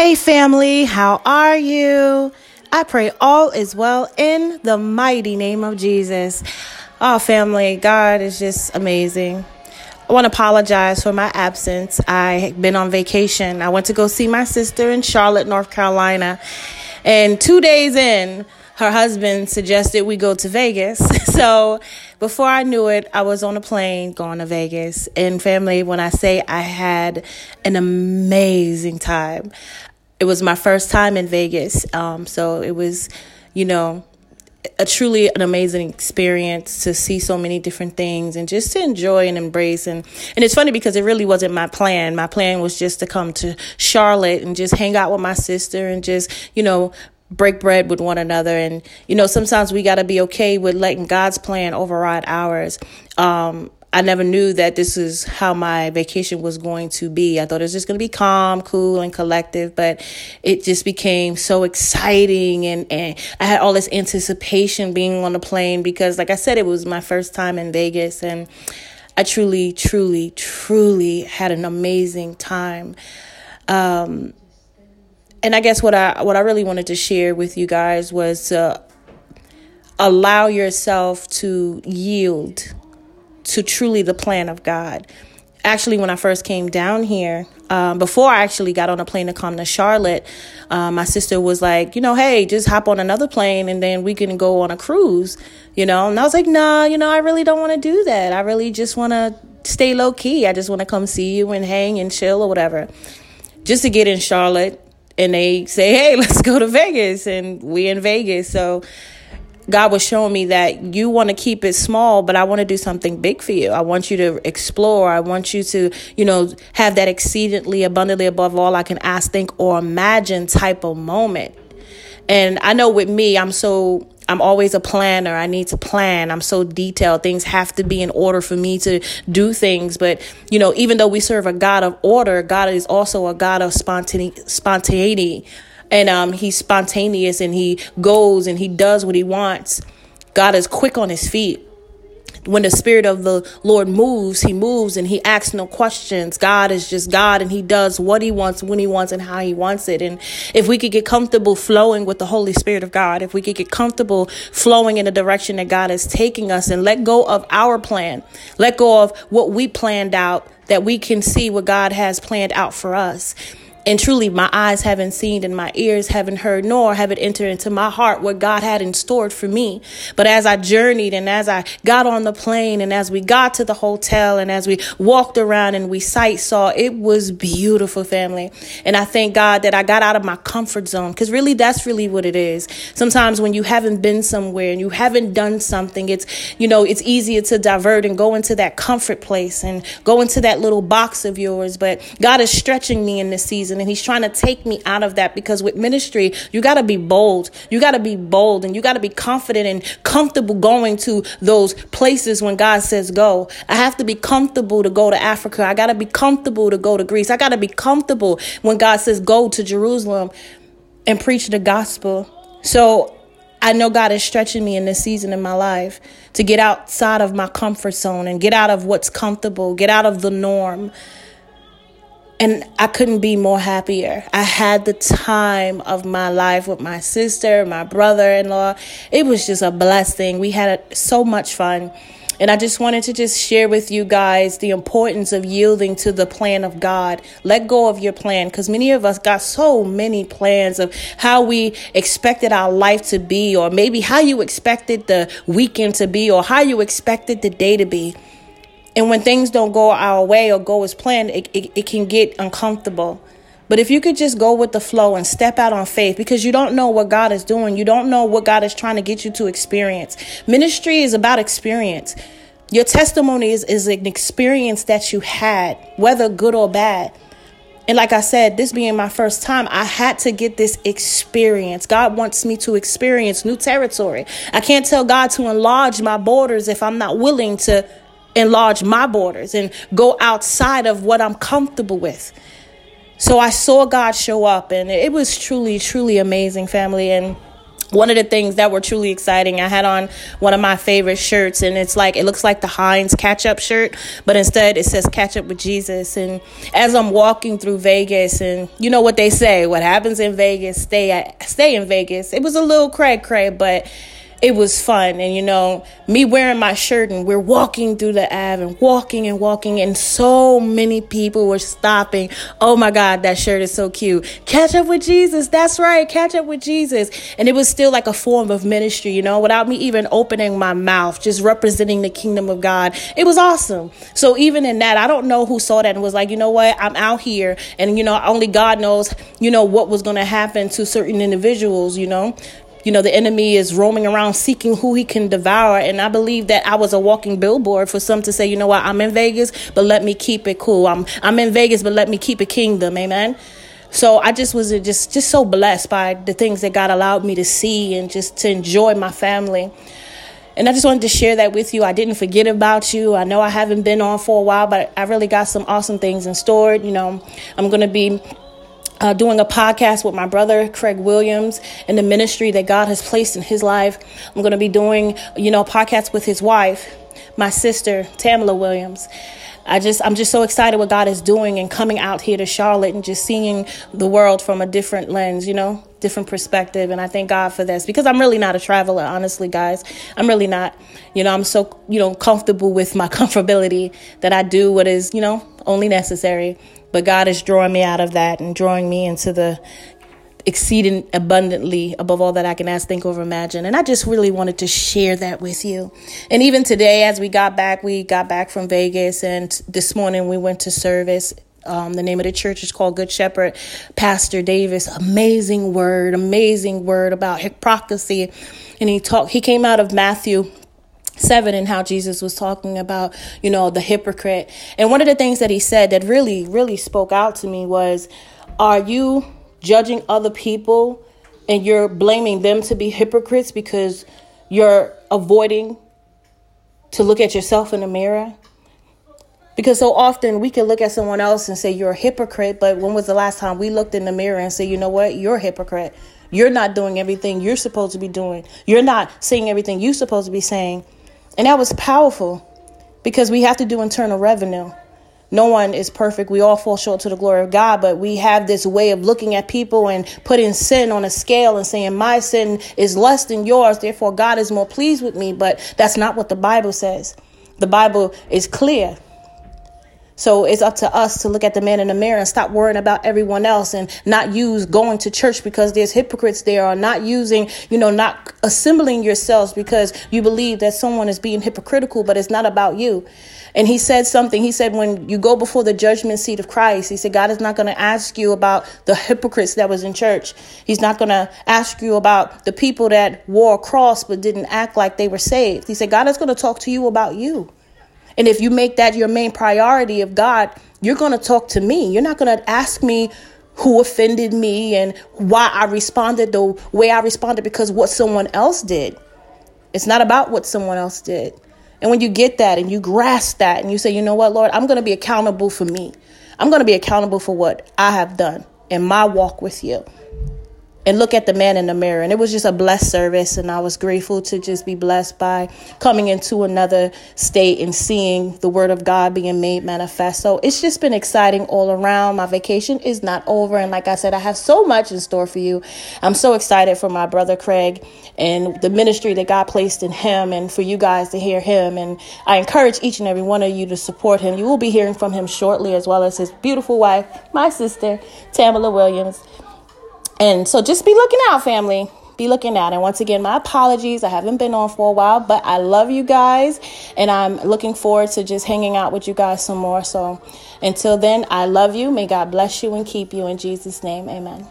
Hey, family, how are you? I pray all is well in the mighty name of Jesus. Oh, family, God is just amazing. I want to apologize for my absence. I've been on vacation. I went to go see my sister in Charlotte, North Carolina. And two days in, her husband suggested we go to Vegas. So before I knew it, I was on a plane going to Vegas. And family, when I say I had an amazing time, it was my first time in Vegas. Um, so it was, you know, a truly an amazing experience to see so many different things and just to enjoy and embrace and and it's funny because it really wasn't my plan my plan was just to come to charlotte and just hang out with my sister and just you know break bread with one another and you know sometimes we got to be okay with letting god's plan override ours um I never knew that this is how my vacation was going to be. I thought it was just going to be calm, cool, and collective, but it just became so exciting. And, and I had all this anticipation being on the plane because, like I said, it was my first time in Vegas. And I truly, truly, truly had an amazing time. Um, and I guess what I what I really wanted to share with you guys was to allow yourself to yield to truly the plan of God. Actually, when I first came down here, um, before I actually got on a plane to come to Charlotte, uh, my sister was like, you know, hey, just hop on another plane and then we can go on a cruise, you know. And I was like, nah, you know, I really don't want to do that. I really just want to stay low key. I just want to come see you and hang and chill or whatever. Just to get in Charlotte, and they say, hey, let's go to Vegas, and we in Vegas. So God was showing me that you want to keep it small, but I want to do something big for you. I want you to explore. I want you to, you know, have that exceedingly abundantly above all I can ask, think, or imagine type of moment. And I know with me, I'm so I'm always a planner. I need to plan. I'm so detailed. Things have to be in order for me to do things. But, you know, even though we serve a God of order, God is also a God of spontaneity and um, he's spontaneous and he goes and he does what he wants. God is quick on his feet. When the Spirit of the Lord moves, He moves and He asks no questions. God is just God and He does what He wants, when He wants, and how He wants it. And if we could get comfortable flowing with the Holy Spirit of God, if we could get comfortable flowing in the direction that God is taking us and let go of our plan, let go of what we planned out, that we can see what God has planned out for us. And truly, my eyes haven't seen and my ears haven't heard, nor have it entered into my heart what God had in store for me. But as I journeyed and as I got on the plane and as we got to the hotel and as we walked around and we sight saw, it was beautiful, family. And I thank God that I got out of my comfort zone because really, that's really what it is. Sometimes when you haven't been somewhere and you haven't done something, it's, you know, it's easier to divert and go into that comfort place and go into that little box of yours. But God is stretching me in this season season and he's trying to take me out of that because with ministry, you got to be bold. You got to be bold and you got to be confident and comfortable going to those places when God says go. I have to be comfortable to go to Africa. I got to be comfortable to go to Greece. I got to be comfortable when God says go to Jerusalem and preach the gospel. So I know God is stretching me in this season in my life to get outside of my comfort zone and get out of what's comfortable, get out of the norm. And I couldn't be more happier. I had the time of my life with my sister, my brother in law. It was just a blessing. We had so much fun. And I just wanted to just share with you guys the importance of yielding to the plan of God. Let go of your plan because many of us got so many plans of how we expected our life to be, or maybe how you expected the weekend to be, or how you expected the day to be. And when things don't go our way or go as planned, it, it, it can get uncomfortable. But if you could just go with the flow and step out on faith because you don't know what God is doing, you don't know what God is trying to get you to experience. Ministry is about experience. Your testimony is, is an experience that you had, whether good or bad. And like I said, this being my first time, I had to get this experience. God wants me to experience new territory. I can't tell God to enlarge my borders if I'm not willing to enlarge my borders and go outside of what I'm comfortable with. So I saw God show up, and it was truly, truly amazing, family. And one of the things that were truly exciting, I had on one of my favorite shirts, and it's like it looks like the Heinz ketchup shirt, but instead it says "Catch Up with Jesus." And as I'm walking through Vegas, and you know what they say, what happens in Vegas, stay at, stay in Vegas. It was a little cray cray, but it was fun. And you know, me wearing my shirt and we're walking through the Ave and walking and walking, and so many people were stopping. Oh my God, that shirt is so cute. Catch up with Jesus. That's right. Catch up with Jesus. And it was still like a form of ministry, you know, without me even opening my mouth, just representing the kingdom of God. It was awesome. So even in that, I don't know who saw that and was like, you know what? I'm out here. And, you know, only God knows, you know, what was going to happen to certain individuals, you know you know the enemy is roaming around seeking who he can devour and i believe that i was a walking billboard for some to say you know what i'm in vegas but let me keep it cool i'm i'm in vegas but let me keep a kingdom amen so i just was just just so blessed by the things that god allowed me to see and just to enjoy my family and I just wanted to share that with you. I didn't forget about you. I know I haven't been on for a while, but I really got some awesome things in store. You know, I'm going to be uh, doing a podcast with my brother Craig Williams and the ministry that God has placed in his life. I'm going to be doing, you know, podcasts with his wife, my sister Tamala Williams. I just I'm just so excited what God is doing and coming out here to Charlotte and just seeing the world from a different lens, you know, different perspective. And I thank God for this because I'm really not a traveler, honestly, guys. I'm really not. You know, I'm so you know comfortable with my comfortability that I do what is you know only necessary. But God is drawing me out of that and drawing me into the exceeding abundantly above all that I can ask, think, or imagine. And I just really wanted to share that with you. And even today, as we got back, we got back from Vegas, and this morning we went to service. Um, the name of the church is called Good Shepherd. Pastor Davis, amazing word, amazing word about hypocrisy. And he talked, he came out of Matthew 7 and how Jesus was talking about, you know, the hypocrite. And one of the things that he said that really, really spoke out to me was, Are you judging other people and you're blaming them to be hypocrites because you're avoiding to look at yourself in the mirror? Because so often we can look at someone else and say, You're a hypocrite, but when was the last time we looked in the mirror and say, You know what? You're a hypocrite. You're not doing everything you're supposed to be doing. You're not saying everything you're supposed to be saying. And that was powerful because we have to do internal revenue. No one is perfect. We all fall short to the glory of God, but we have this way of looking at people and putting sin on a scale and saying, My sin is less than yours, therefore God is more pleased with me. But that's not what the Bible says. The Bible is clear. So it's up to us to look at the man in the mirror and stop worrying about everyone else and not use going to church because there's hypocrites there or not using, you know, not assembling yourselves because you believe that someone is being hypocritical, but it's not about you. And he said something. He said, when you go before the judgment seat of Christ, he said, God is not going to ask you about the hypocrites that was in church. He's not going to ask you about the people that wore a cross but didn't act like they were saved. He said, God is going to talk to you about you. And if you make that your main priority of God, you're going to talk to me. You're not going to ask me who offended me and why I responded the way I responded because what someone else did. It's not about what someone else did. And when you get that and you grasp that and you say, you know what, Lord, I'm going to be accountable for me. I'm going to be accountable for what I have done in my walk with you and look at the man in the mirror. And it was just a blessed service. And I was grateful to just be blessed by coming into another state and seeing the word of God being made manifest. So it's just been exciting all around. My vacation is not over. And like I said, I have so much in store for you. I'm so excited for my brother Craig and the ministry that God placed in him and for you guys to hear him. And I encourage each and every one of you to support him. You will be hearing from him shortly, as well as his beautiful wife, my sister, Tamala Williams. And so just be looking out, family. Be looking out. And once again, my apologies. I haven't been on for a while, but I love you guys. And I'm looking forward to just hanging out with you guys some more. So until then, I love you. May God bless you and keep you in Jesus' name. Amen.